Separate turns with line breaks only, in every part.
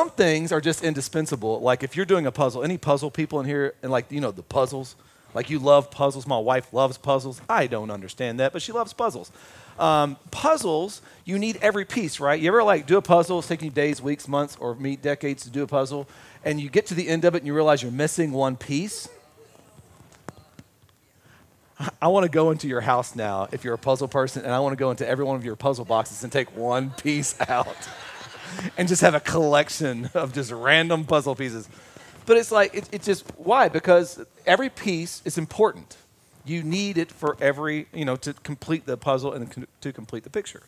Some things are just indispensable. Like if you're doing a puzzle, any puzzle people in here, and like, you know, the puzzles, like you love puzzles. My wife loves puzzles. I don't understand that, but she loves puzzles. Um, puzzles, you need every piece, right? You ever like do a puzzle, it's taking you days, weeks, months, or me decades to do a puzzle, and you get to the end of it and you realize you're missing one piece? I want to go into your house now if you're a puzzle person, and I want to go into every one of your puzzle boxes and take one piece out and just have a collection of just random puzzle pieces. But it's like, it's it just, why? Because every piece is important. You need it for every, you know, to complete the puzzle and to complete the picture.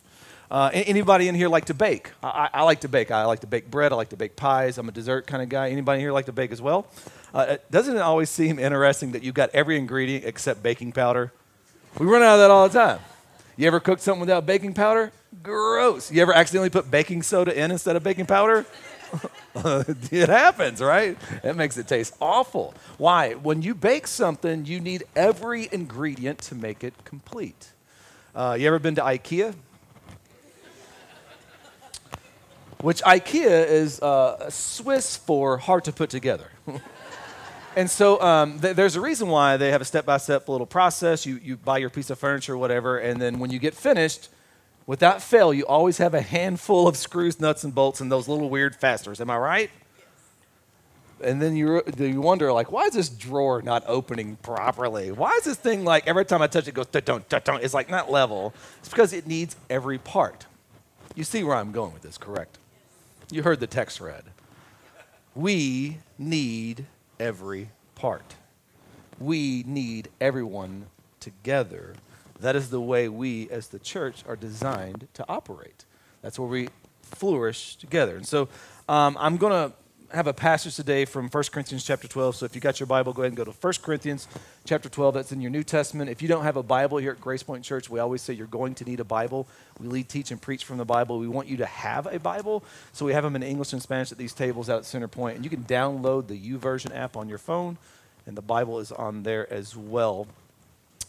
Uh, anybody in here like to bake? I, I, like to bake. I like to bake bread. I like to bake pies. I'm a dessert kind of guy. Anybody here like to bake as well? Uh, doesn't it always seem interesting that you've got every ingredient except baking powder? We run out of that all the time. You ever cook something without baking powder? Gross. You ever accidentally put baking soda in instead of baking powder? it happens, right? It makes it taste awful. Why? When you bake something, you need every ingredient to make it complete. Uh, you ever been to IKEA? Which IKEA is uh, Swiss for hard to put together. and so um, th- there's a reason why they have a step by step little process. You, you buy your piece of furniture, whatever, and then when you get finished, Without fail, you always have a handful of screws, nuts, and bolts, and those little weird fasteners. Am I right? And then you, you wonder, like, why is this drawer not opening properly? Why is this thing like every time I touch it, it goes dun dun It's like not level. It's because it needs every part. You see where I'm going with this, correct? You heard the text read. We need every part. We need everyone together that is the way we as the church are designed to operate. That's where we flourish together. And so um, I'm going to have a passage today from 1 Corinthians chapter 12. So if you got your Bible, go ahead and go to 1 Corinthians chapter 12. That's in your New Testament. If you don't have a Bible here at Grace Point Church, we always say you're going to need a Bible. We lead, teach, and preach from the Bible. We want you to have a Bible. So we have them in English and Spanish at these tables out at Center Point. And you can download the YouVersion app on your phone, and the Bible is on there as well.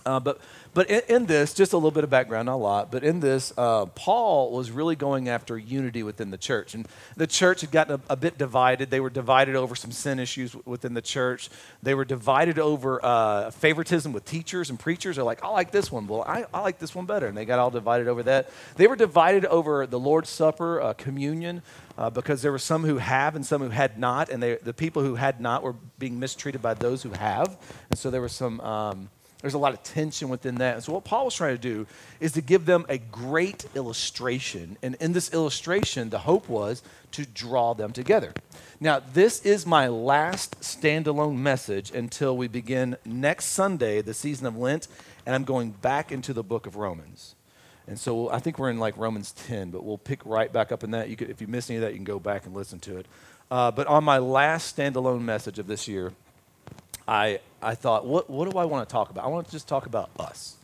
Uh, but but in, in, this, just a little bit of background, not a lot, but in this, uh, Paul was really going after unity within the church. And the church had gotten a, a, bit divided. They were divided over some sin issues within the church. They were divided over uh, favoritism with teachers and preachers. They're like, I like this one. Well, I, I, like this one better. And they got all divided over that. They were divided over the Lord's Supper, uh, communion. Uh, because there were some who have and some who had not, and they, the people who had not were being mistreated by those who have, and so there was some um, there's a lot of tension within that. And so, what Paul was trying to do is to give them a great illustration. And in this illustration, the hope was to draw them together. Now, this is my last standalone message until we begin next Sunday, the season of Lent, and I'm going back into the book of Romans. And so I think we're in like Romans 10, but we'll pick right back up in that. You could, if you missed any of that, you can go back and listen to it. Uh, but on my last standalone message of this year, I, I thought, what, what do I want to talk about? I want to just talk about us.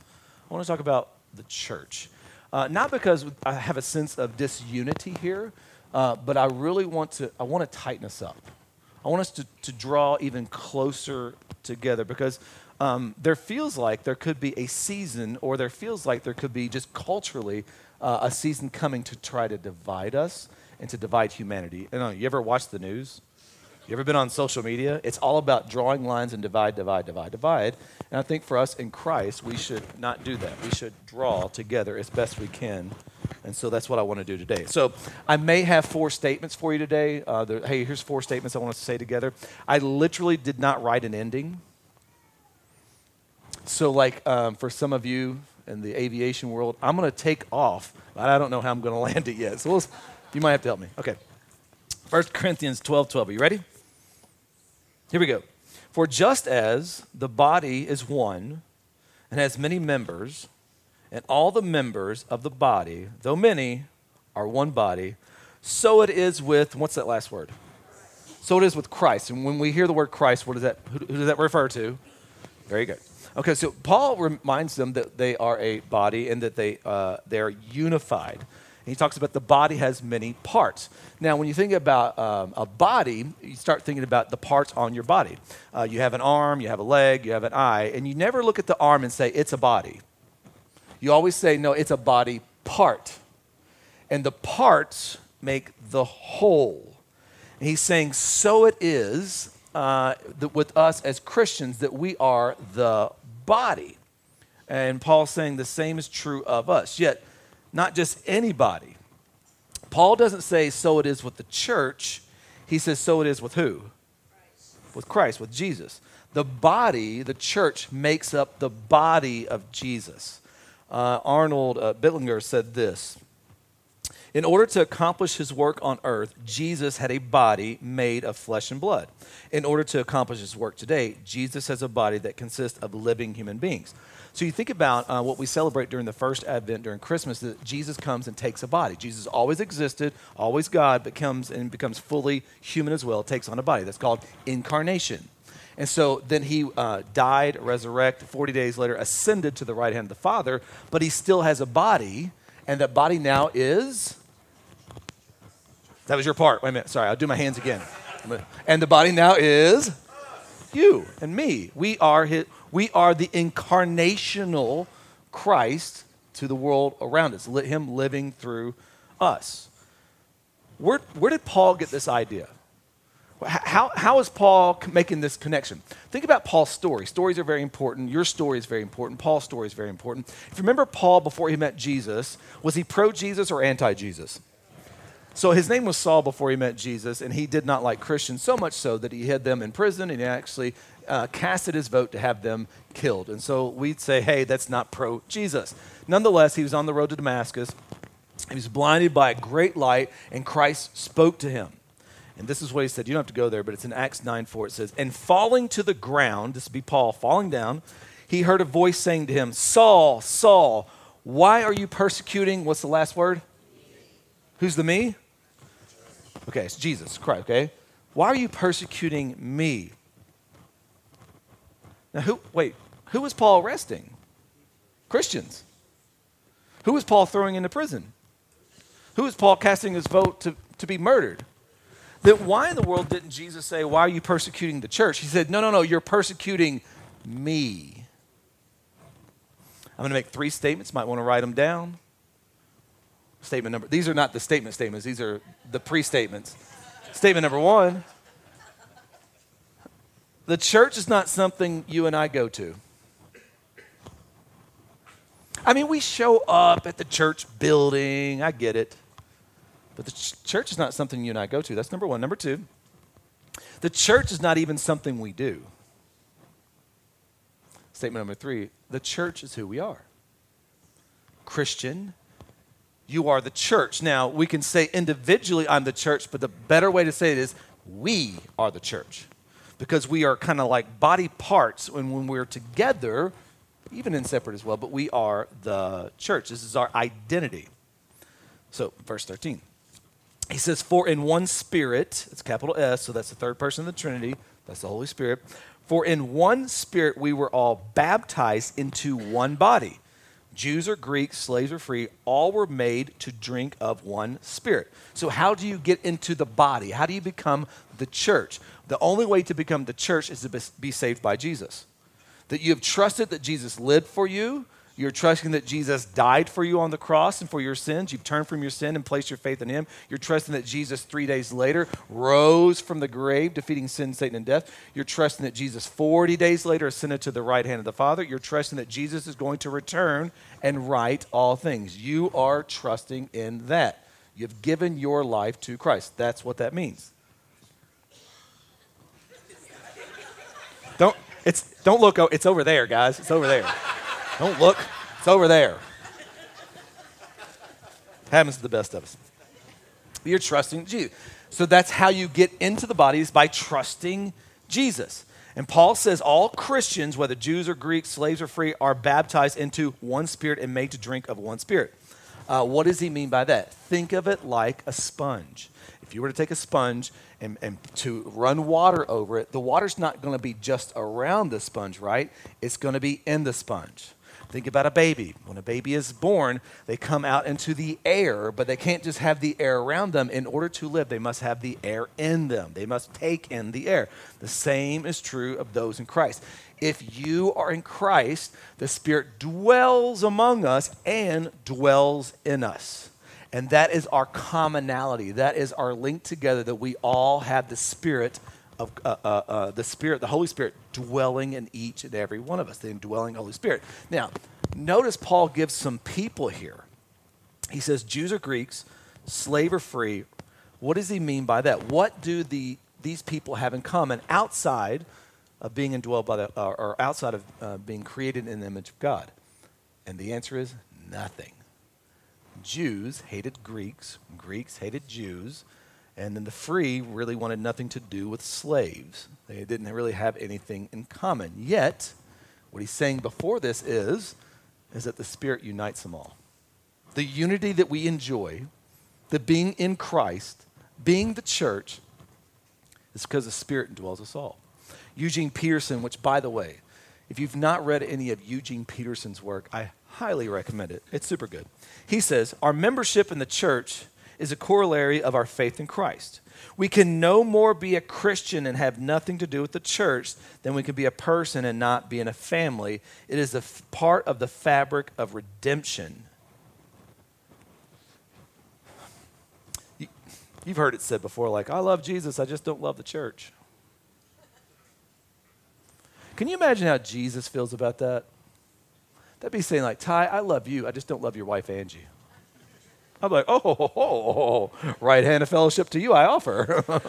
I want to talk about the church. Uh, not because I have a sense of disunity here, uh, but I really want to, I want to tighten us up. I want us to, to draw even closer together because um, there feels like there could be a season, or there feels like there could be just culturally uh, a season coming to try to divide us and to divide humanity. Know, you ever watch the news? You ever been on social media? It's all about drawing lines and divide, divide, divide, divide. And I think for us in Christ, we should not do that. We should draw together as best we can. And so that's what I want to do today. So I may have four statements for you today. Uh, there, hey, here's four statements I want us to say together. I literally did not write an ending. So, like um, for some of you in the aviation world, I'm going to take off, but I don't know how I'm going to land it yet. So we'll, you might have to help me. Okay. 1 Corinthians 12 12. Are you ready? Here we go. For just as the body is one and has many members, and all the members of the body, though many, are one body, so it is with, what's that last word? So it is with Christ. And when we hear the word Christ, what does that, who, who does that refer to? Very good. Okay, so Paul reminds them that they are a body and that they, uh, they are unified he talks about the body has many parts. Now, when you think about um, a body, you start thinking about the parts on your body. Uh, you have an arm, you have a leg, you have an eye, and you never look at the arm and say, it's a body. You always say, no, it's a body part. And the parts make the whole. And he's saying, so it is uh, with us as Christians that we are the body. And Paul's saying the same is true of us. Yet, not just anybody. Paul doesn't say, so it is with the church. He says, so it is with who? Christ. With Christ, with Jesus. The body, the church, makes up the body of Jesus. Uh, Arnold uh, Bittlinger said this In order to accomplish his work on earth, Jesus had a body made of flesh and blood. In order to accomplish his work today, Jesus has a body that consists of living human beings. So you think about uh, what we celebrate during the first Advent, during Christmas, that Jesus comes and takes a body. Jesus always existed, always God, but comes and becomes fully human as well, takes on a body. That's called incarnation. And so then he uh, died, resurrected, 40 days later, ascended to the right hand of the Father, but he still has a body, and that body now is. That was your part. Wait a minute. Sorry, I'll do my hands again. And the body now is you and me. We are his, we are the incarnational Christ to the world around us, him living through us. Where, where did Paul get this idea? How, how is Paul making this connection? Think about Paul's story. Stories are very important. Your story is very important. Paul's story is very important. If you remember Paul before he met Jesus, was he pro Jesus or anti Jesus? So his name was Saul before he met Jesus, and he did not like Christians so much so that he had them in prison and he actually uh, casted his vote to have them killed. And so we'd say, hey, that's not pro Jesus. Nonetheless, he was on the road to Damascus. He was blinded by a great light, and Christ spoke to him. And this is what he said. You don't have to go there, but it's in Acts 9 4. It says, And falling to the ground, this would be Paul falling down, he heard a voice saying to him, Saul, Saul, why are you persecuting? What's the last word? Who's the me? Okay, it's Jesus Christ, okay? Why are you persecuting me? Now, who, wait, who was Paul arresting? Christians. Who was Paul throwing into prison? Who was Paul casting his vote to, to be murdered? That why in the world didn't Jesus say, Why are you persecuting the church? He said, No, no, no, you're persecuting me. I'm going to make three statements. Might want to write them down. Statement number, these are not the statement statements, these are the pre statements. statement number one the church is not something you and I go to. I mean, we show up at the church building, I get it. But the ch- church is not something you and I go to. That's number one. Number two, the church is not even something we do. Statement number three the church is who we are. Christian, you are the church. Now, we can say individually, I'm the church, but the better way to say it is, we are the church because we are kind of like body parts and when we're together, even in separate as well, but we are the church. This is our identity. So, verse 13. He says, For in one spirit, it's capital S, so that's the third person of the Trinity, that's the Holy Spirit. For in one spirit we were all baptized into one body. Jews or Greeks, slaves or free, all were made to drink of one spirit. So, how do you get into the body? How do you become the church? The only way to become the church is to be saved by Jesus. That you have trusted that Jesus lived for you. You're trusting that Jesus died for you on the cross and for your sins. You've turned from your sin and placed your faith in Him. You're trusting that Jesus, three days later, rose from the grave, defeating sin, Satan, and death. You're trusting that Jesus, 40 days later, ascended to the right hand of the Father. You're trusting that Jesus is going to return and right all things. You are trusting in that. You've given your life to Christ. That's what that means. Don't, it's, don't look, it's over there, guys. It's over there. Don't look, it's over there. Happens to the best of us. You're trusting Jesus. So that's how you get into the body is by trusting Jesus. And Paul says all Christians, whether Jews or Greeks, slaves or free, are baptized into one spirit and made to drink of one spirit. Uh, what does he mean by that? Think of it like a sponge. If you were to take a sponge and, and to run water over it, the water's not going to be just around the sponge, right? It's going to be in the sponge. Think about a baby. When a baby is born, they come out into the air, but they can't just have the air around them. In order to live, they must have the air in them. They must take in the air. The same is true of those in Christ. If you are in Christ, the Spirit dwells among us and dwells in us. And that is our commonality. That is our link together that we all have the Spirit of uh, uh, uh, the Spirit, the Holy Spirit, dwelling in each and every one of us, the indwelling Holy Spirit. Now, notice Paul gives some people here. He says Jews or Greeks, slave or free. What does he mean by that? What do the these people have in common outside of being indwelled by the, uh, or outside of uh, being created in the image of God? And the answer is nothing. Jews hated Greeks, Greeks hated Jews, and then the free really wanted nothing to do with slaves. They didn't really have anything in common. Yet, what he's saying before this is, is that the Spirit unites them all. The unity that we enjoy, the being in Christ, being the church, is because the Spirit indwells us all. Eugene Peterson, which, by the way, if you've not read any of Eugene Peterson's work, I highly recommend it. It's super good. He says, Our membership in the church is a corollary of our faith in Christ. We can no more be a Christian and have nothing to do with the church than we can be a person and not be in a family. It is a f- part of the fabric of redemption. You, you've heard it said before, like, I love Jesus, I just don't love the church. Can you imagine how Jesus feels about that? That'd be saying, like, Ty, I love you, I just don't love your wife, Angie. I'm like, oh, right hand of fellowship to you I offer.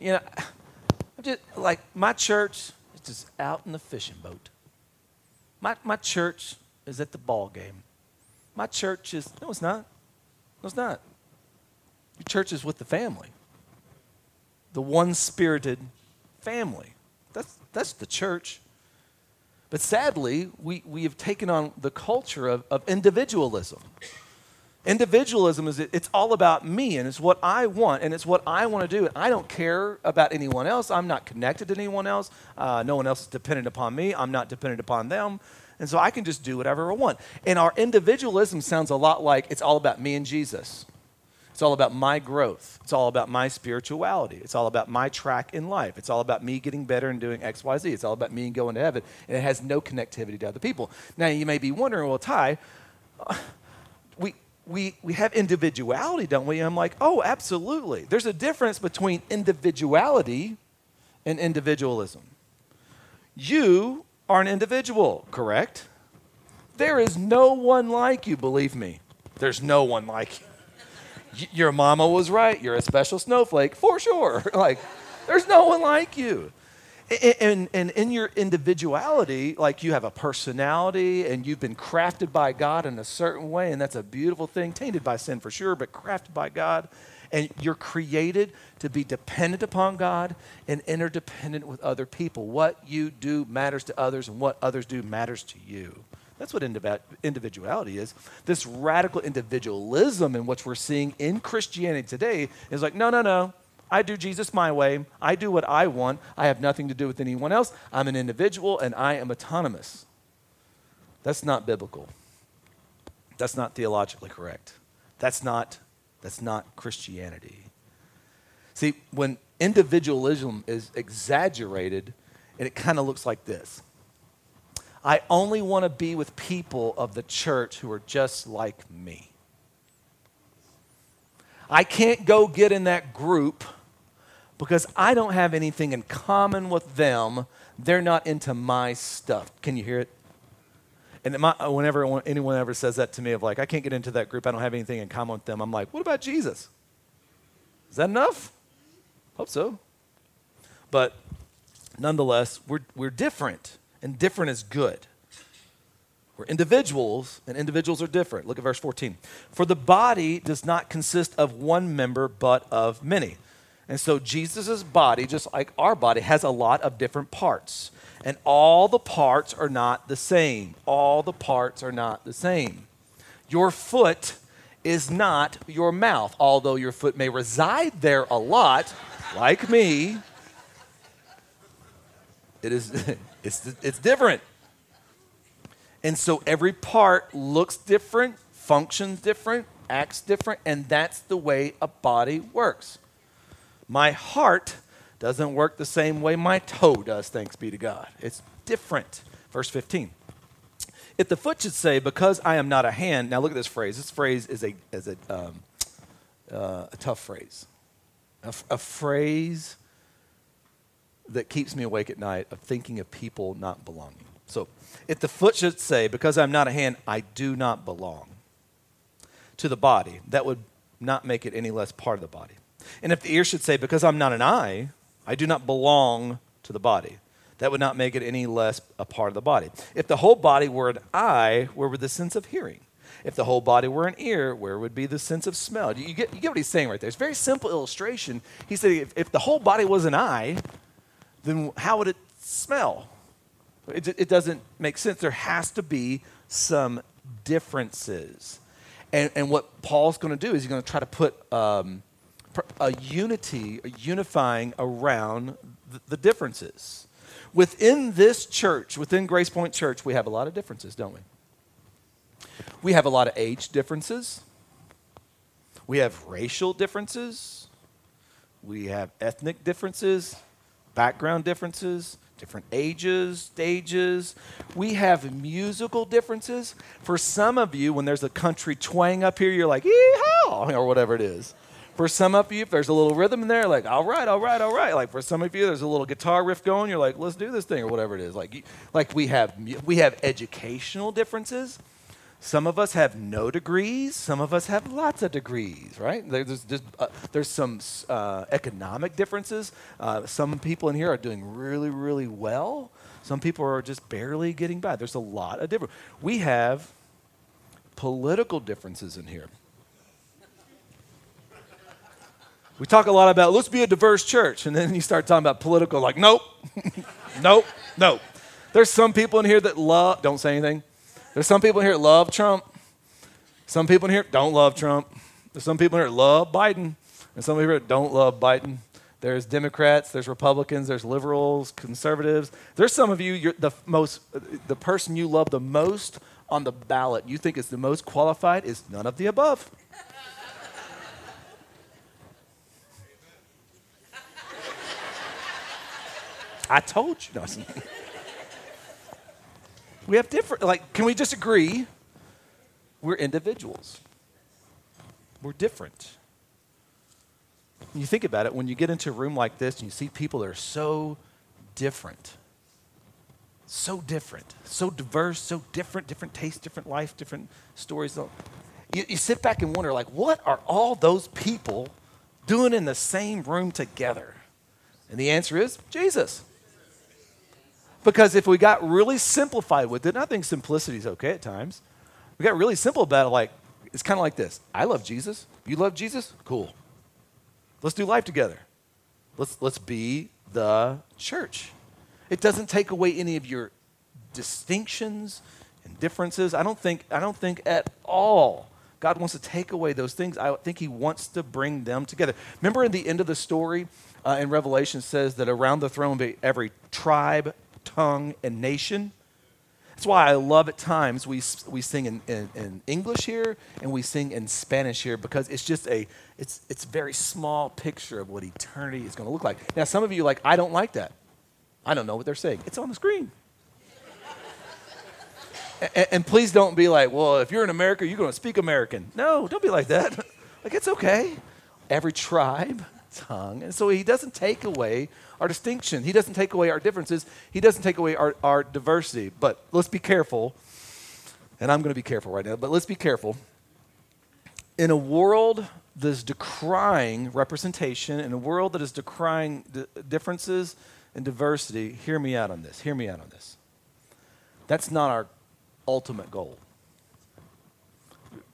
you know, I'm just like my church is just out in the fishing boat. My my church is at the ball game. My church is no, it's not. No, it's not. Your church is with the family. The one spirited family. That's that's the church. But sadly, we, we have taken on the culture of, of individualism. Individualism is it's all about me and it's what I want and it's what I want to do. And I don't care about anyone else. I'm not connected to anyone else. Uh, no one else is dependent upon me. I'm not dependent upon them. And so I can just do whatever I want. And our individualism sounds a lot like it's all about me and Jesus. It's all about my growth. It's all about my spirituality. It's all about my track in life. It's all about me getting better and doing X, Y, Z. It's all about me going to heaven. And it has no connectivity to other people. Now, you may be wondering, well, Ty, uh, we, we, we have individuality, don't we? And I'm like, oh, absolutely. There's a difference between individuality and individualism. You are an individual, correct? There is no one like you, believe me. There's no one like you your mama was right. You're a special snowflake for sure. like, there's no one like you. And, and in your individuality, like you have a personality and you've been crafted by God in a certain way, and that's a beautiful thing, tainted by sin for sure, but crafted by God. And you're created to be dependent upon God and interdependent with other people. What you do matters to others, and what others do matters to you. That's what individuality is. This radical individualism in what we're seeing in Christianity today is like, no, no, no. I do Jesus my way. I do what I want. I have nothing to do with anyone else. I'm an individual and I am autonomous. That's not biblical. That's not theologically correct. That's not, that's not Christianity. See, when individualism is exaggerated, and it kind of looks like this I only want to be with people of the church who are just like me. I can't go get in that group because I don't have anything in common with them. They're not into my stuff. Can you hear it? And my, whenever anyone ever says that to me, of like, I can't get into that group, I don't have anything in common with them, I'm like, what about Jesus? Is that enough? Hope so. But nonetheless, we're, we're different and different is good. We're individuals, and individuals are different. Look at verse 14. For the body does not consist of one member, but of many. And so Jesus' body, just like our body, has a lot of different parts. And all the parts are not the same. All the parts are not the same. Your foot is not your mouth, although your foot may reside there a lot, like me. It is It's, it's different. And so every part looks different, functions different, acts different, and that's the way a body works. My heart doesn't work the same way my toe does, thanks be to God. It's different. Verse 15. If the foot should say, Because I am not a hand, now look at this phrase. This phrase is a, is a, um, uh, a tough phrase. A, a phrase that keeps me awake at night of thinking of people not belonging. So, if the foot should say, Because I'm not a hand, I do not belong to the body, that would not make it any less part of the body. And if the ear should say, Because I'm not an eye, I do not belong to the body, that would not make it any less a part of the body. If the whole body were an eye, where would the sense of hearing? If the whole body were an ear, where would be the sense of smell? You get, you get what he's saying right there. It's a very simple illustration. He said, if, if the whole body was an eye, then how would it smell? It, it doesn't make sense. There has to be some differences. And, and what Paul's going to do is he's going to try to put um, a unity, a unifying around the, the differences. Within this church, within Grace Point Church, we have a lot of differences, don't we? We have a lot of age differences. We have racial differences. We have ethnic differences, background differences, different ages, stages. We have musical differences. For some of you, when there's a country twang up here, you're like, yeehaw, or whatever it is. For some of you, if there's a little rhythm in there, like, all right, all right, all right. Like for some of you, there's a little guitar riff going, you're like, let's do this thing or whatever it is. Like, like we have we have educational differences. Some of us have no degrees. Some of us have lots of degrees, right? There's, there's, uh, there's some uh, economic differences. Uh, some people in here are doing really, really well. Some people are just barely getting by. There's a lot of difference. We have political differences in here. We talk a lot about let's be a diverse church, and then you start talking about political, like, nope, nope, nope. There's some people in here that love, don't say anything. There's some people here that love Trump. Some people in here don't love Trump. There's some people here that love Biden, and some people that don't love Biden. There's Democrats, there's Republicans, there's liberals, conservatives. There's some of you, you're the most, the person you love the most on the ballot, you think is the most qualified, is none of the above. I told you. No, we have different, like, can we just agree? We're individuals. We're different. You think about it, when you get into a room like this and you see people that are so different, so different, so diverse, so different, different tastes, different life, different stories. You, you sit back and wonder, like, what are all those people doing in the same room together? And the answer is Jesus. Because if we got really simplified with it, and I think simplicity is okay at times, we got really simple about it, like, it's kind of like this I love Jesus. You love Jesus? Cool. Let's do life together. Let's, let's be the church. It doesn't take away any of your distinctions and differences. I don't think, I don't think at all God wants to take away those things. I think He wants to bring them together. Remember in the end of the story uh, in Revelation says that around the throne be every tribe, tongue, and nation. That's why I love at times we, we sing in, in, in, English here and we sing in Spanish here because it's just a, it's, it's a very small picture of what eternity is going to look like. Now, some of you like, I don't like that. I don't know what they're saying. It's on the screen. and, and please don't be like, well, if you're in America, you're going to speak American. No, don't be like that. like, it's okay. Every tribe, tongue. And so he doesn't take away our distinction. He doesn't take away our differences. He doesn't take away our, our diversity. But let's be careful. And I'm going to be careful right now, but let's be careful. In a world that is decrying representation, in a world that is decrying differences and diversity, hear me out on this. Hear me out on this. That's not our ultimate goal.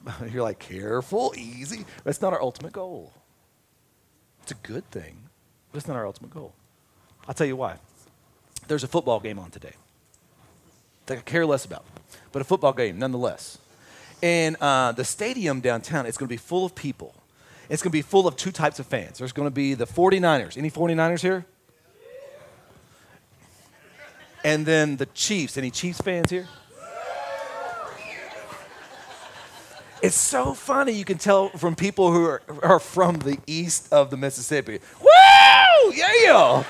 You're like, careful, easy. That's not our ultimate goal. It's a good thing, but it's not our ultimate goal. I'll tell you why. There's a football game on today that I care less about, but a football game nonetheless. And uh, the stadium downtown is going to be full of people. It's going to be full of two types of fans. There's going to be the 49ers. Any 49ers here? And then the Chiefs. Any Chiefs fans here? It's so funny. You can tell from people who are, are from the east of the Mississippi. Woo! Yeah!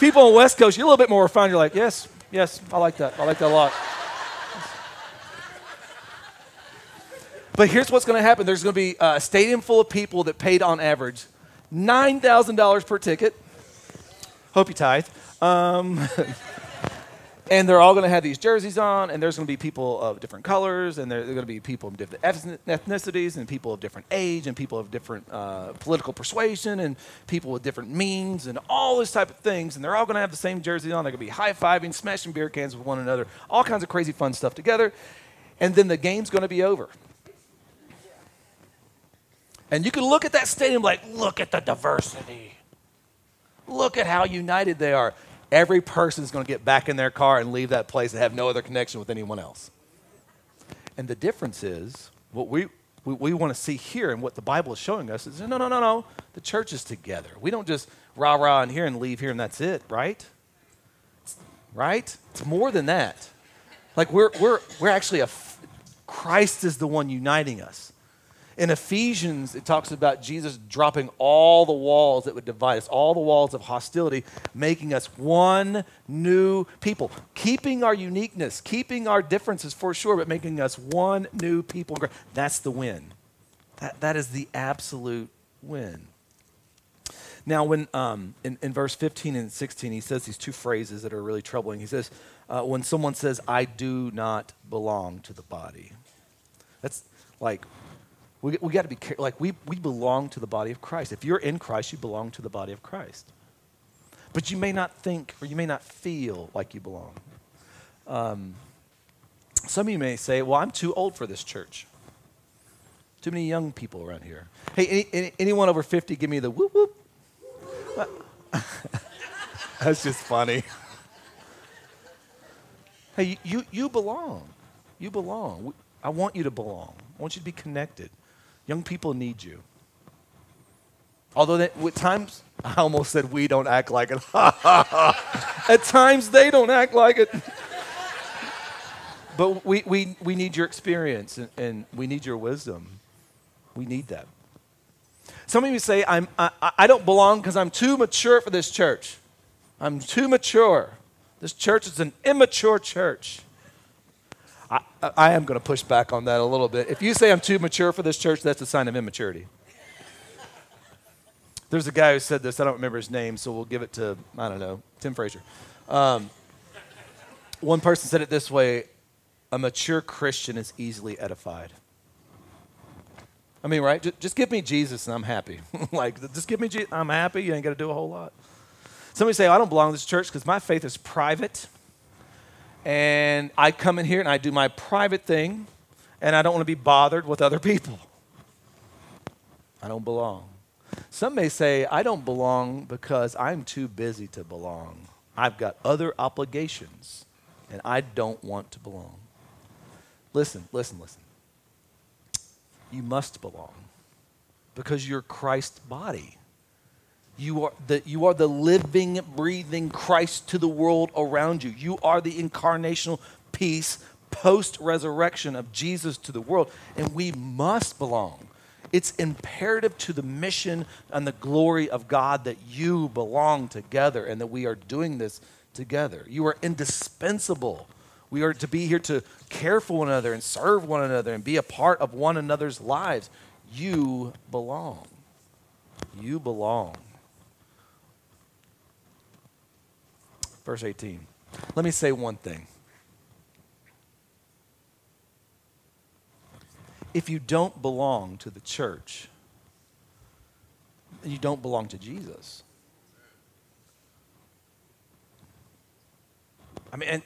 People on the West Coast, you're a little bit more refined. You're like, yes, yes, I like that. I like that a lot. But here's what's going to happen there's going to be a stadium full of people that paid on average $9,000 per ticket. Hope you tithe. Um, and they're all going to have these jerseys on, and there's going to be people of different colors, and there's going to be people of different ethnicities, and people of different age, and people of different uh, political persuasion, and people with different means, and all this type of things. And they're all going to have the same jersey on. They're going to be high fiving, smashing beer cans with one another, all kinds of crazy fun stuff together. And then the game's going to be over. And you can look at that stadium like, look at the diversity. Look at how united they are. Every person is going to get back in their car and leave that place and have no other connection with anyone else. And the difference is what we, we, we want to see here and what the Bible is showing us is no, no, no, no. The church is together. We don't just rah rah in here and leave here and that's it, right? Right? It's more than that. Like we're, we're, we're actually a, Christ is the one uniting us. In Ephesians, it talks about Jesus dropping all the walls that would divide us, all the walls of hostility, making us one new people, keeping our uniqueness, keeping our differences for sure, but making us one new people. That's the win. That, that is the absolute win. Now, when um, in, in verse 15 and 16, he says these two phrases that are really troubling. He says, uh, when someone says, I do not belong to the body. That's like we, we got to be like we, we belong to the body of Christ. If you're in Christ, you belong to the body of Christ. But you may not think or you may not feel like you belong. Um, some of you may say, "Well, I'm too old for this church. Too many young people around here." Hey, any, any, anyone over 50, give me the whoop whoop. That's just funny. Hey, you, you, you belong. You belong. I want you to belong. I want you to be connected. Young people need you. Although that, at times, I almost said we don't act like it. at times, they don't act like it. but we, we, we need your experience and, and we need your wisdom. We need that. Some of you say, I'm, I, I don't belong because I'm too mature for this church. I'm too mature. This church is an immature church. I, I am going to push back on that a little bit. If you say I'm too mature for this church, that's a sign of immaturity. There's a guy who said this. I don't remember his name, so we'll give it to, I don't know, Tim Frazier. Um, one person said it this way a mature Christian is easily edified. I mean, right? Just, just give me Jesus and I'm happy. like, just give me Jesus, I'm happy. You ain't got to do a whole lot. Somebody say, I don't belong to this church because my faith is private and I come in here and I do my private thing, and I don't want to be bothered with other people. I don't belong. Some may say, I don't belong because I'm too busy to belong. I've got other obligations, and I don't want to belong. Listen, listen, listen. You must belong because you're Christ's body. You are, the, you are the living, breathing Christ to the world around you. You are the incarnational peace, post resurrection of Jesus to the world, and we must belong. It's imperative to the mission and the glory of God that you belong together and that we are doing this together. You are indispensable. We are to be here to care for one another and serve one another and be a part of one another's lives. You belong. You belong. Verse 18. Let me say one thing. If you don't belong to the church, you don't belong to Jesus. I mean,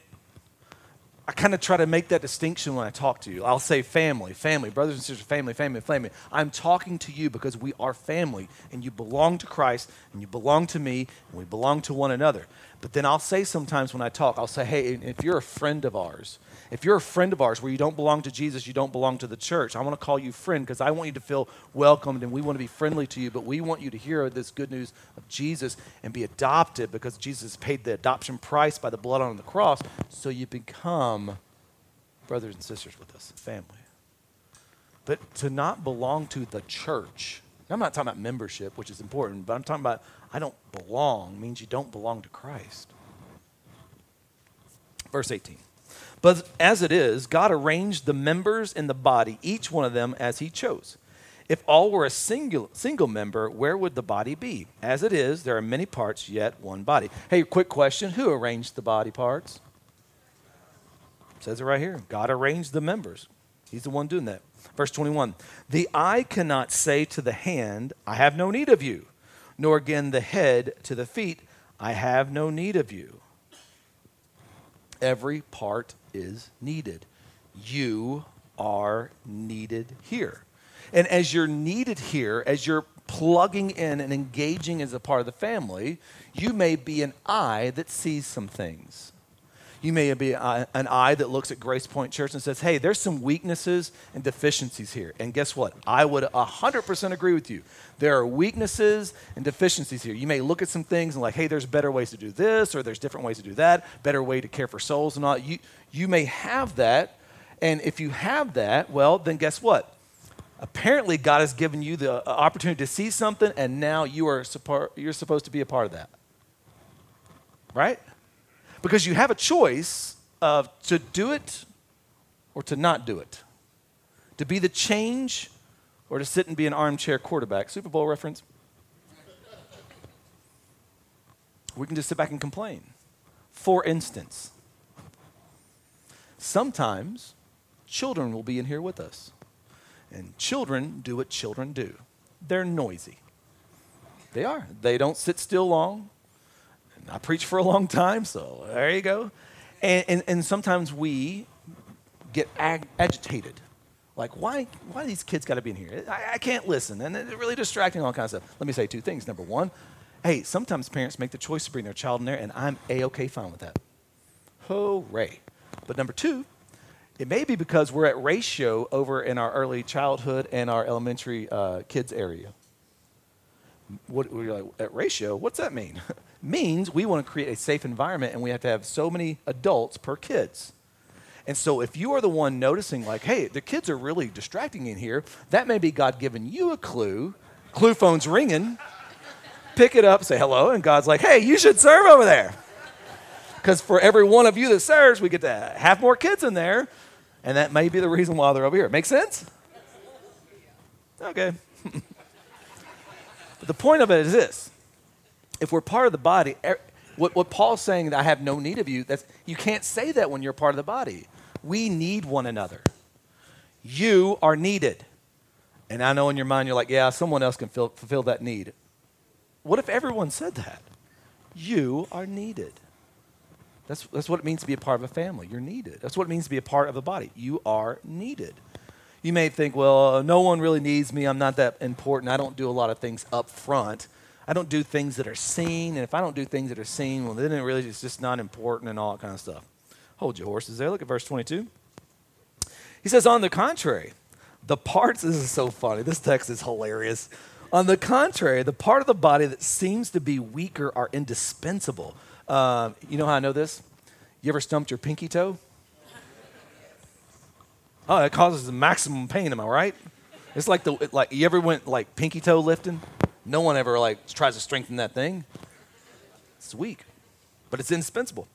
I kind of try to make that distinction when I talk to you. I'll say family, family, brothers and sisters, family, family, family. I'm talking to you because we are family and you belong to Christ and you belong to me and we belong to one another. But then I'll say sometimes when I talk, I'll say, hey, if you're a friend of ours, if you're a friend of ours where you don't belong to Jesus, you don't belong to the church, I want to call you friend because I want you to feel welcomed and we want to be friendly to you, but we want you to hear this good news of Jesus and be adopted because Jesus paid the adoption price by the blood on the cross so you become brothers and sisters with us, family. But to not belong to the church, I'm not talking about membership, which is important, but I'm talking about I don't belong means you don't belong to Christ. Verse 18. But as it is, God arranged the members in the body, each one of them as he chose. If all were a single, single member, where would the body be? As it is, there are many parts, yet one body. Hey, quick question Who arranged the body parts? Says it right here. God arranged the members. He's the one doing that. Verse 21 The eye cannot say to the hand, I have no need of you, nor again the head to the feet, I have no need of you. Every part is needed. You are needed here. And as you're needed here, as you're plugging in and engaging as a part of the family, you may be an eye that sees some things. You may be an eye that looks at Grace Point Church and says, hey, there's some weaknesses and deficiencies here. And guess what? I would 100% agree with you. There are weaknesses and deficiencies here. You may look at some things and like, hey, there's better ways to do this, or there's different ways to do that, better way to care for souls and all. You, you may have that. And if you have that, well, then guess what? Apparently, God has given you the uh, opportunity to see something, and now you are you're supposed to be a part of that. Right? Because you have a choice of to do it or to not do it, to be the change or to sit and be an armchair quarterback. Super Bowl reference. We can just sit back and complain. For instance, sometimes children will be in here with us. And children do what children do they're noisy. They are. They don't sit still long. I preach for a long time, so there you go. And, and, and sometimes we get ag- agitated. Like, why, why these kids got to be in here? I, I can't listen. And it's really distracting, all kinds of stuff. Let me say two things. Number one, hey, sometimes parents make the choice to bring their child in there, and I'm A OK fine with that. Hooray. But number two, it may be because we're at ratio over in our early childhood and our elementary uh, kids area. What, we're like, at ratio, what's that mean? means we want to create a safe environment and we have to have so many adults per kids. And so if you are the one noticing, like, hey, the kids are really distracting in here, that may be God giving you a clue. Clue phone's ringing. Pick it up, say hello, and God's like, hey, you should serve over there. Because for every one of you that serves, we get to have more kids in there. And that may be the reason why they're over here. Make sense? Okay. but the point of it is this if we're part of the body, er, what, what Paul's saying that I have no need of you, that's, you can't say that when you're part of the body. We need one another. You are needed. And I know in your mind you're like, yeah, someone else can fill, fulfill that need. What if everyone said that? You are needed. That's, that's what it means to be a part of a family. You're needed. That's what it means to be a part of the body. You are needed. You may think, well, no one really needs me. I'm not that important. I don't do a lot of things up front. I don't do things that are seen. And if I don't do things that are seen, well, then it really is just not important and all that kind of stuff. Hold your horses there. Look at verse 22. He says, on the contrary, the parts, this is so funny. This text is hilarious. On the contrary, the part of the body that seems to be weaker are indispensable. Uh, you know how I know this? You ever stumped your pinky toe? Oh, it causes the maximum pain. Am I right? It's like the like you ever went like pinky toe lifting? No one ever like tries to strengthen that thing. It's weak, but it's indispensable.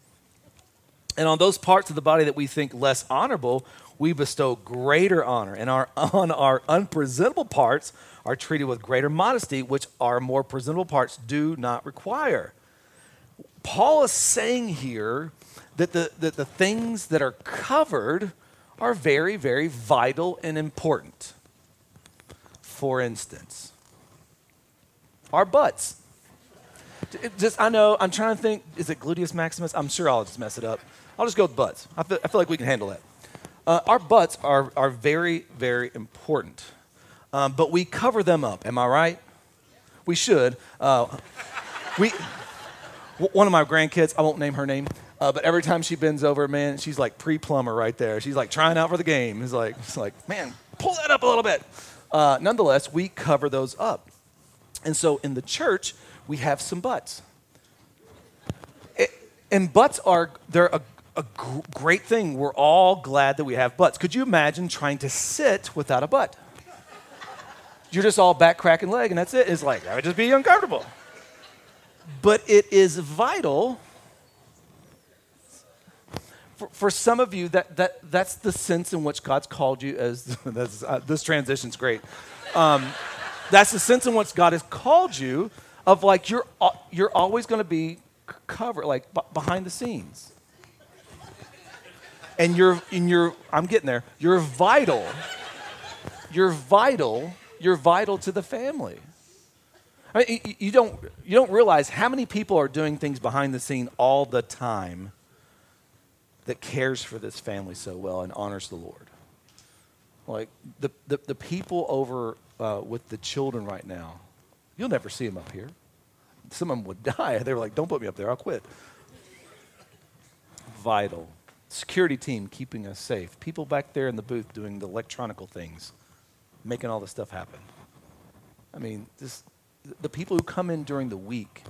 And on those parts of the body that we think less honorable, we bestow greater honor. And our, on our unpresentable parts are treated with greater modesty, which our more presentable parts do not require. Paul is saying here that the, that the things that are covered are very, very vital and important. For instance, our butts. Just, I know, I'm trying to think, is it gluteus maximus? I'm sure I'll just mess it up. I'll just go with butts. I feel, I feel like we can handle that. Uh, our butts are, are very, very important, um, but we cover them up. Am I right? We should. Uh, we, one of my grandkids, I won't name her name, uh, but every time she bends over, man, she's like pre-plumber right there. She's like trying out for the game. It's like, it's like, man, pull that up a little bit. Uh, nonetheless, we cover those up. And so in the church, we have some butts. And butts are, they're a, a gr- great thing. We're all glad that we have butts. Could you imagine trying to sit without a butt? You're just all back, cracking leg, and that's it. It's like, that would just be uncomfortable. But it is vital for, for some of you, that, that, that's the sense in which God's called you as that's, uh, this transition's great. Um, that's the sense in which God has called you of like you're, you're always going to be covered, like b- behind the scenes. And you're, and you're, I'm getting there, you're vital. You're vital. You're vital to the family. I mean, you, don't, you don't realize how many people are doing things behind the scene all the time that cares for this family so well and honors the Lord. Like the, the, the people over uh, with the children right now, you'll never see them up here. Some of them would die. They were like, don't put me up there, I'll quit. Vital. Security team keeping us safe. People back there in the booth doing the electronical things, making all this stuff happen. I mean, this, the people who come in during the week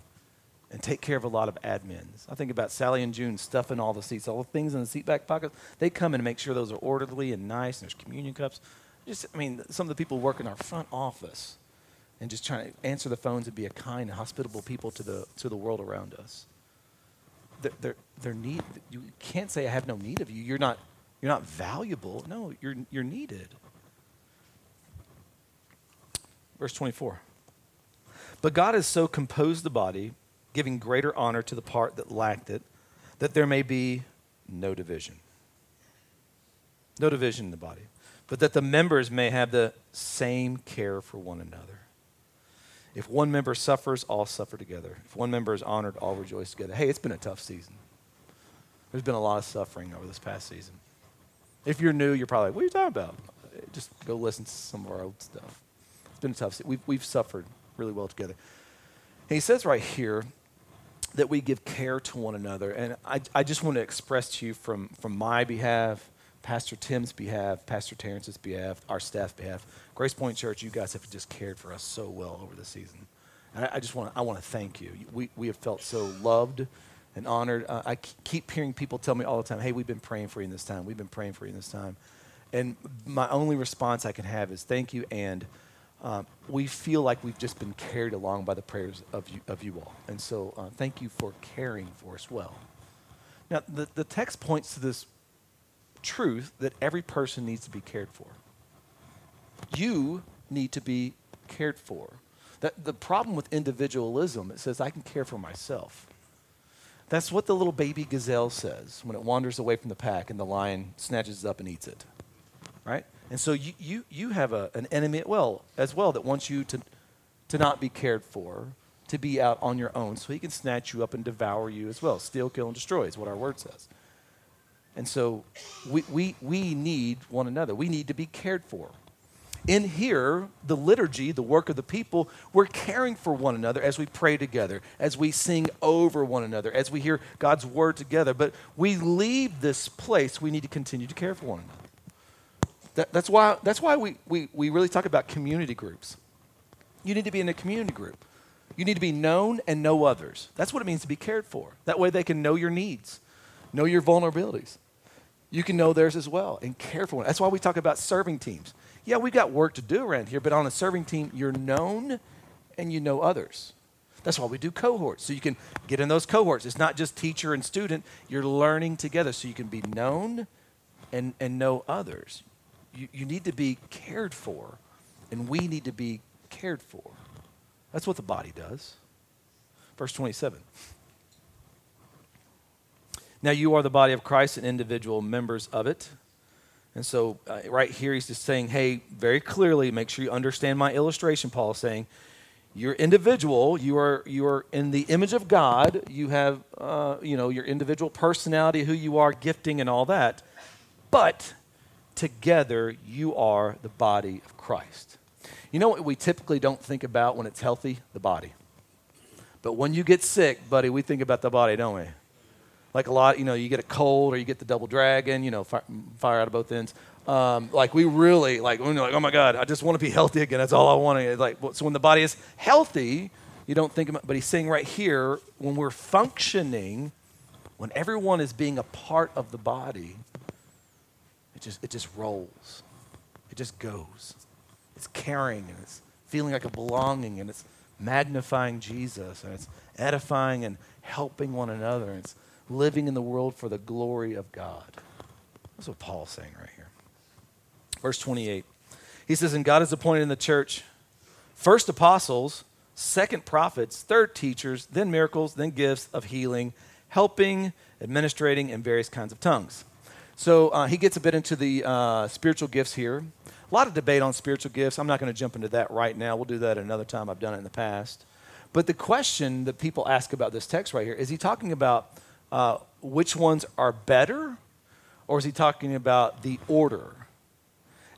and take care of a lot of admins. I think about Sally and June stuffing all the seats, all the things in the seat back pockets. They come in and make sure those are orderly and nice, and there's communion cups. Just, I mean, some of the people work in our front office and just trying to answer the phones and be a kind and hospitable people to the, to the world around us. They're, they're need, you can't say, I have no need of you. You're not, you're not valuable. No, you're, you're needed. Verse 24. But God has so composed the body giving greater honor to the part that lacked it, that there may be no division. No division in the body, but that the members may have the same care for one another. If one member suffers, all suffer together. If one member is honored, all rejoice together. Hey, it's been a tough season. There's been a lot of suffering over this past season. If you're new, you're probably like, what are you talking about? Just go listen to some of our old stuff. It's been a tough season. We've, we've suffered really well together. And he says right here, that we give care to one another. And I, I just want to express to you from, from my behalf, Pastor Tim's behalf, Pastor Terrence's behalf, our staff behalf, Grace Point Church, you guys have just cared for us so well over the season. And I, I just want to, I want to thank you. We, we have felt so loved and honored. Uh, I keep hearing people tell me all the time, hey, we've been praying for you in this time. We've been praying for you in this time. And my only response I can have is thank you and um, we feel like we've just been carried along by the prayers of you, of you all. And so uh, thank you for caring for us well. Now, the, the text points to this truth that every person needs to be cared for. You need to be cared for. That, the problem with individualism, it says, I can care for myself. That's what the little baby gazelle says when it wanders away from the pack and the lion snatches it up and eats it. Right? And so you, you, you have a, an enemy at well, as well that wants you to, to not be cared for, to be out on your own, so he can snatch you up and devour you as well. Steal, kill, and destroy is what our word says. And so we, we, we need one another. We need to be cared for. In here, the liturgy, the work of the people, we're caring for one another as we pray together, as we sing over one another, as we hear God's word together. But we leave this place, we need to continue to care for one another. That, that's why, that's why we, we, we really talk about community groups. You need to be in a community group. You need to be known and know others. That's what it means to be cared for. That way they can know your needs, know your vulnerabilities. You can know theirs as well and care for one. That's why we talk about serving teams. Yeah, we got work to do around here, but on a serving team, you're known and you know others. That's why we do cohorts. So you can get in those cohorts. It's not just teacher and student, you're learning together so you can be known and, and know others you, you need to be cared for, and we need to be cared for. That's what the body does. Verse 27. Now you are the body of Christ and individual members of it. And so, uh, right here, he's just saying, hey, very clearly, make sure you understand my illustration. Paul is saying, you're individual. You are you are in the image of God. You have uh, you know your individual personality, who you are, gifting, and all that. But together you are the body of Christ. You know what we typically don't think about when it's healthy? The body. But when you get sick, buddy, we think about the body, don't we? Like a lot, you know, you get a cold or you get the double dragon, you know, fire, fire out of both ends. Um, like we really, like, when you're like, oh my God, I just want to be healthy again. That's all I want. To, like, so when the body is healthy, you don't think about, but he's saying right here, when we're functioning, when everyone is being a part of the body, it just, it just rolls. It just goes. It's caring and it's feeling like a belonging and it's magnifying Jesus and it's edifying and helping one another. And it's living in the world for the glory of God. That's what Paul's saying right here. Verse 28. He says, And God has appointed in the church first apostles, second prophets, third teachers, then miracles, then gifts of healing, helping, administrating, and various kinds of tongues. So uh, he gets a bit into the uh, spiritual gifts here. A lot of debate on spiritual gifts. I'm not going to jump into that right now. We'll do that another time. I've done it in the past. But the question that people ask about this text right here is he talking about uh, which ones are better, or is he talking about the order?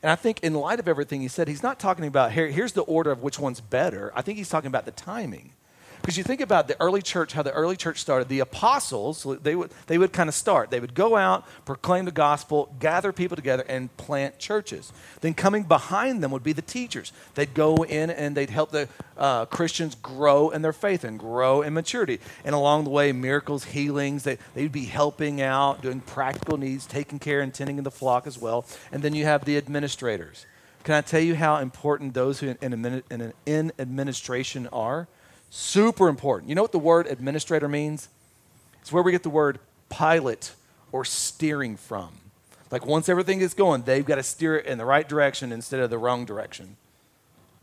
And I think, in light of everything he said, he's not talking about here, here's the order of which one's better. I think he's talking about the timing. Because you think about the early church, how the early church started, the apostles, they would, they would kind of start. They would go out, proclaim the gospel, gather people together, and plant churches. Then coming behind them would be the teachers. They'd go in and they'd help the uh, Christians grow in their faith and grow in maturity. And along the way, miracles, healings, they, they'd be helping out, doing practical needs, taking care and tending in the flock as well. And then you have the administrators. Can I tell you how important those who in, in, in administration are? Super important. You know what the word administrator means? It's where we get the word pilot or steering from. Like once everything is going, they've got to steer it in the right direction instead of the wrong direction.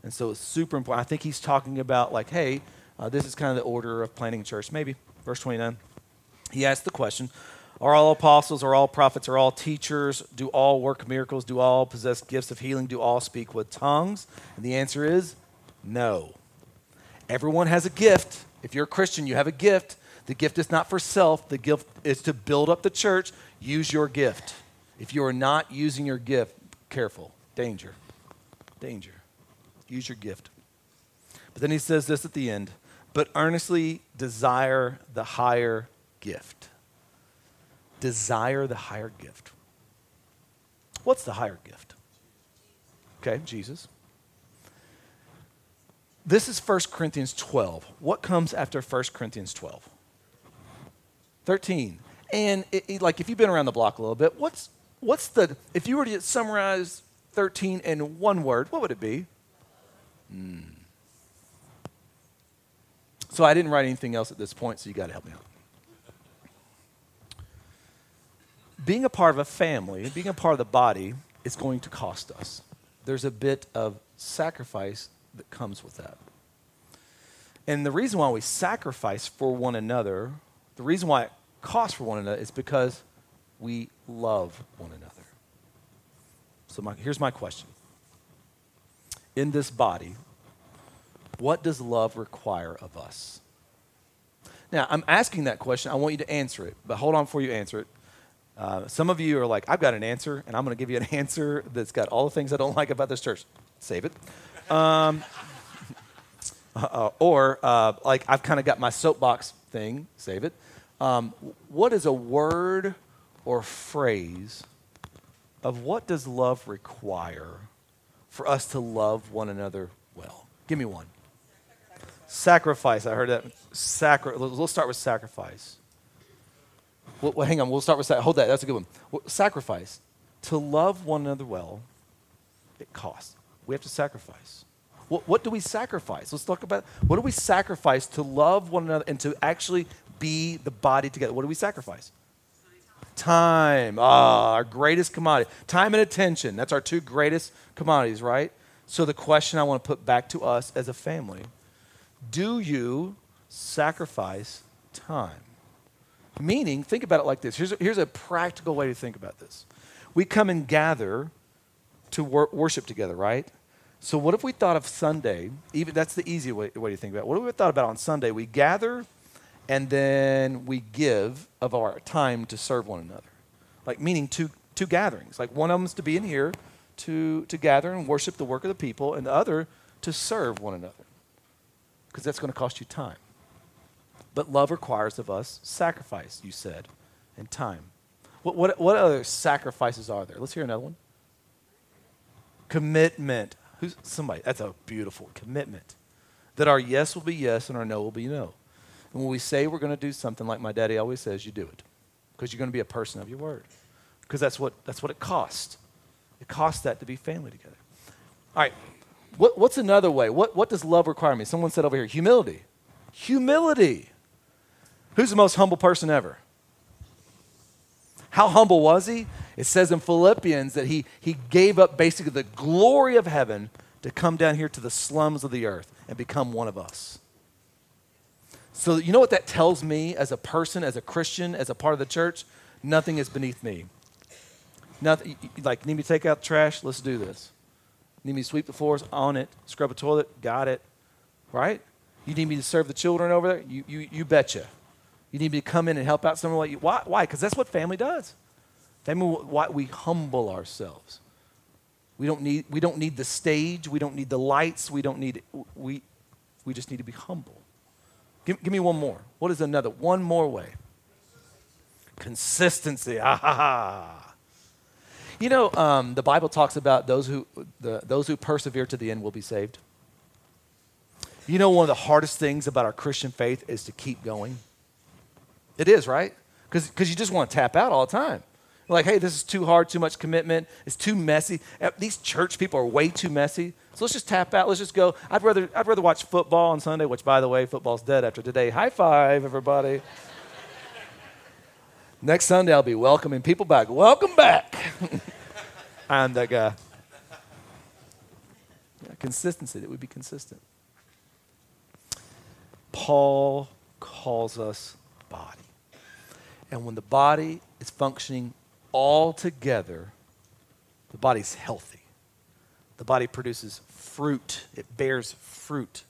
And so it's super important. I think he's talking about, like, hey, uh, this is kind of the order of planting church. Maybe. Verse 29. He asked the question Are all apostles, are all prophets, are all teachers? Do all work miracles? Do all possess gifts of healing? Do all speak with tongues? And the answer is no. Everyone has a gift. If you're a Christian, you have a gift. The gift is not for self, the gift is to build up the church. Use your gift. If you are not using your gift, careful. Danger. Danger. Use your gift. But then he says this at the end but earnestly desire the higher gift. Desire the higher gift. What's the higher gift? Okay, Jesus. This is 1 Corinthians 12. What comes after 1 Corinthians 12? 13. And it, it, like if you've been around the block a little bit, what's what's the if you were to summarize 13 in one word, what would it be? Mm. So I didn't write anything else at this point, so you got to help me out. Being a part of a family, being a part of the body, is going to cost us. There's a bit of sacrifice that comes with that. And the reason why we sacrifice for one another, the reason why it costs for one another is because we love one another. So my, here's my question. In this body, what does love require of us? Now, I'm asking that question. I want you to answer it, but hold on before you answer it. Uh, some of you are like, I've got an answer, and I'm going to give you an answer that's got all the things I don't like about this church. Save it. Um, uh, or, uh, like, I've kind of got my soapbox thing, save it. Um, what is a word or phrase of what does love require for us to love one another well? Give me one. Sacrifice. I heard that. Sacri- let's start with sacrifice. Well, hang on. We'll start with that. Hold that. That's a good one. Sacrifice. To love one another well, it costs. We have to sacrifice. What, what do we sacrifice? Let's talk about what do we sacrifice to love one another and to actually be the body together? What do we sacrifice? Time. Ah, our greatest commodity. Time and attention. That's our two greatest commodities, right? So the question I want to put back to us as a family do you sacrifice time? Meaning, think about it like this. Here's a, here's a practical way to think about this. We come and gather to wor- worship together, right? So what if we thought of Sunday? Even that's the easy way, way to think about it. What if we thought about on Sunday? We gather and then we give of our time to serve one another. Like meaning two two gatherings. Like one of them is to be in here to to gather and worship the work of the people, and the other to serve one another. Because that's going to cost you time. But love requires of us sacrifice, you said, and time. What, what, what other sacrifices are there? Let's hear another one. Commitment. Who's somebody? That's a beautiful commitment. That our yes will be yes and our no will be no. And when we say we're going to do something, like my daddy always says, you do it. Because you're going to be a person of your word. Because that's what, that's what it costs. It costs that to be family together. All right. What, what's another way? What, what does love require me? Someone said over here, humility. Humility. Who's the most humble person ever? How humble was he? It says in Philippians that he, he gave up basically the glory of heaven to come down here to the slums of the earth and become one of us. So, you know what that tells me as a person, as a Christian, as a part of the church? Nothing is beneath me. Nothing, like, need me to take out the trash? Let's do this. Need me to sweep the floors? On it. Scrub a toilet? Got it. Right? You need me to serve the children over there? You, you, you betcha. You need me to come in and help out someone like you. Why? Why? Because that's what family does. Family, why we humble ourselves. We don't need, we don't need the stage. We don't need the lights. We don't need, we, we just need to be humble. Give, give me one more. What is another? One more way. Consistency. Ah, ha, ha. You know, um, the Bible talks about those who, the, those who persevere to the end will be saved. You know, one of the hardest things about our Christian faith is to keep going. It is, right? Because you just want to tap out all the time. Like, hey, this is too hard, too much commitment, it's too messy. Uh, these church people are way too messy. So let's just tap out. Let's just go. I'd rather, I'd rather watch football on Sunday, which, by the way, football's dead after today. High five, everybody. Next Sunday, I'll be welcoming people back. Welcome back. I'm that guy. Yeah, consistency, that would be consistent. Paul calls us body. And when the body is functioning all together, the body's healthy. The body produces fruit, it bears fruit.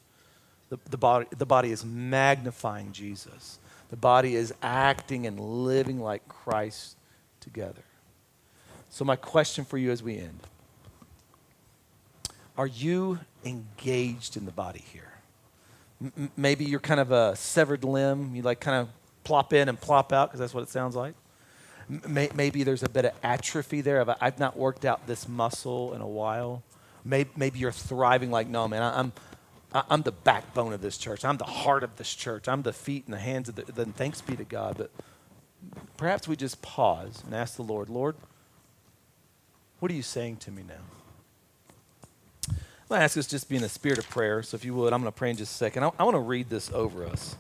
The, the, body, the body is magnifying Jesus. The body is acting and living like Christ together. So, my question for you as we end are you engaged in the body here? M- maybe you're kind of a severed limb. You like kind of plop in and plop out because that's what it sounds like. M- maybe there's a bit of atrophy there. Of, I've not worked out this muscle in a while. Maybe, maybe you're thriving like, no, man, I, I'm, I'm the backbone of this church. I'm the heart of this church. I'm the feet and the hands of the. Then thanks be to God. But perhaps we just pause and ask the Lord, Lord, what are you saying to me now? I'm going to ask us just be in the spirit of prayer. So if you would, I'm going to pray in just a second. I, I want to read this over us.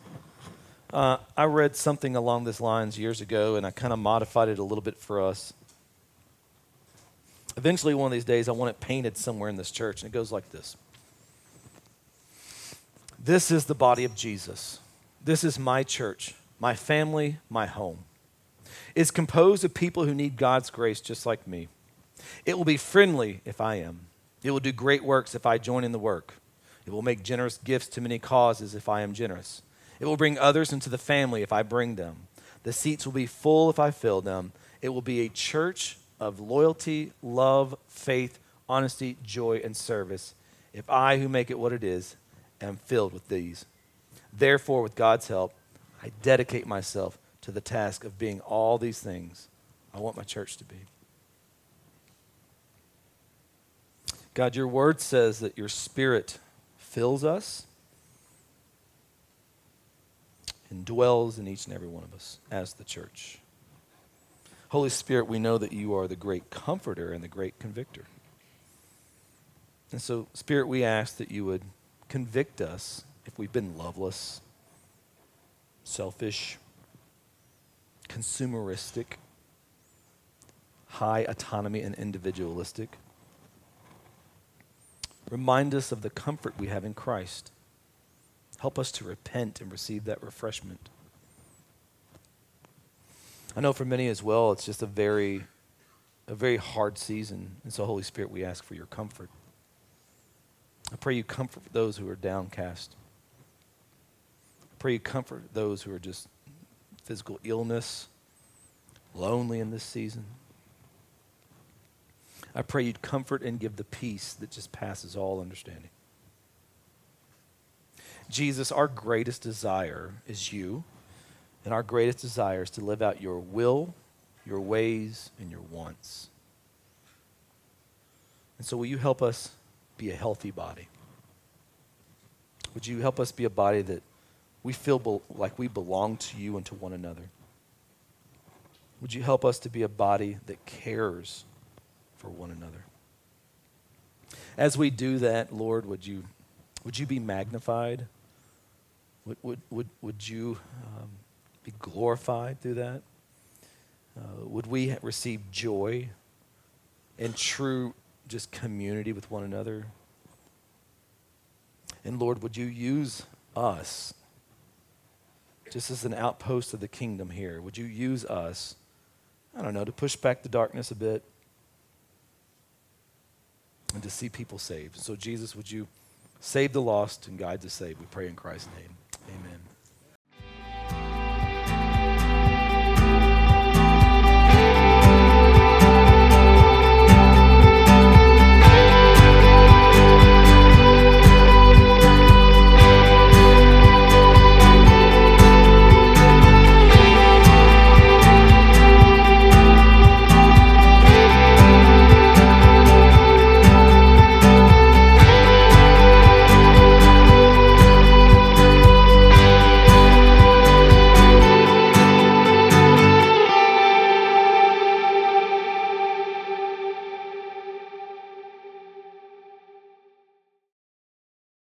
Uh, I read something along these lines years ago, and I kind of modified it a little bit for us. Eventually, one of these days, I want it painted somewhere in this church, and it goes like this This is the body of Jesus. This is my church, my family, my home. It's composed of people who need God's grace just like me. It will be friendly if I am. It will do great works if I join in the work. It will make generous gifts to many causes if I am generous. It will bring others into the family if I bring them. The seats will be full if I fill them. It will be a church of loyalty, love, faith, honesty, joy, and service if I, who make it what it is, am filled with these. Therefore, with God's help, I dedicate myself to the task of being all these things I want my church to be. God, your word says that your spirit fills us and dwells in each and every one of us as the church. Holy Spirit, we know that you are the great comforter and the great convictor. And so, Spirit, we ask that you would convict us if we've been loveless, selfish, consumeristic, high autonomy, and individualistic. Remind us of the comfort we have in Christ. Help us to repent and receive that refreshment. I know for many as well, it's just a very, a very hard season. And so, Holy Spirit, we ask for your comfort. I pray you comfort those who are downcast. I pray you comfort those who are just physical illness, lonely in this season. I pray you'd comfort and give the peace that just passes all understanding. Jesus, our greatest desire is you, and our greatest desire is to live out your will, your ways, and your wants. And so, will you help us be a healthy body? Would you help us be a body that we feel be- like we belong to you and to one another? Would you help us to be a body that cares for one another. As we do that, Lord, would you, would you be magnified? Would, would, would, would you um, be glorified through that? Uh, would we receive joy and true just community with one another? And Lord, would you use us just as an outpost of the kingdom here? Would you use us, I don't know, to push back the darkness a bit and to see people saved? So, Jesus, would you save the lost and guide the saved? We pray in Christ's name. Amen.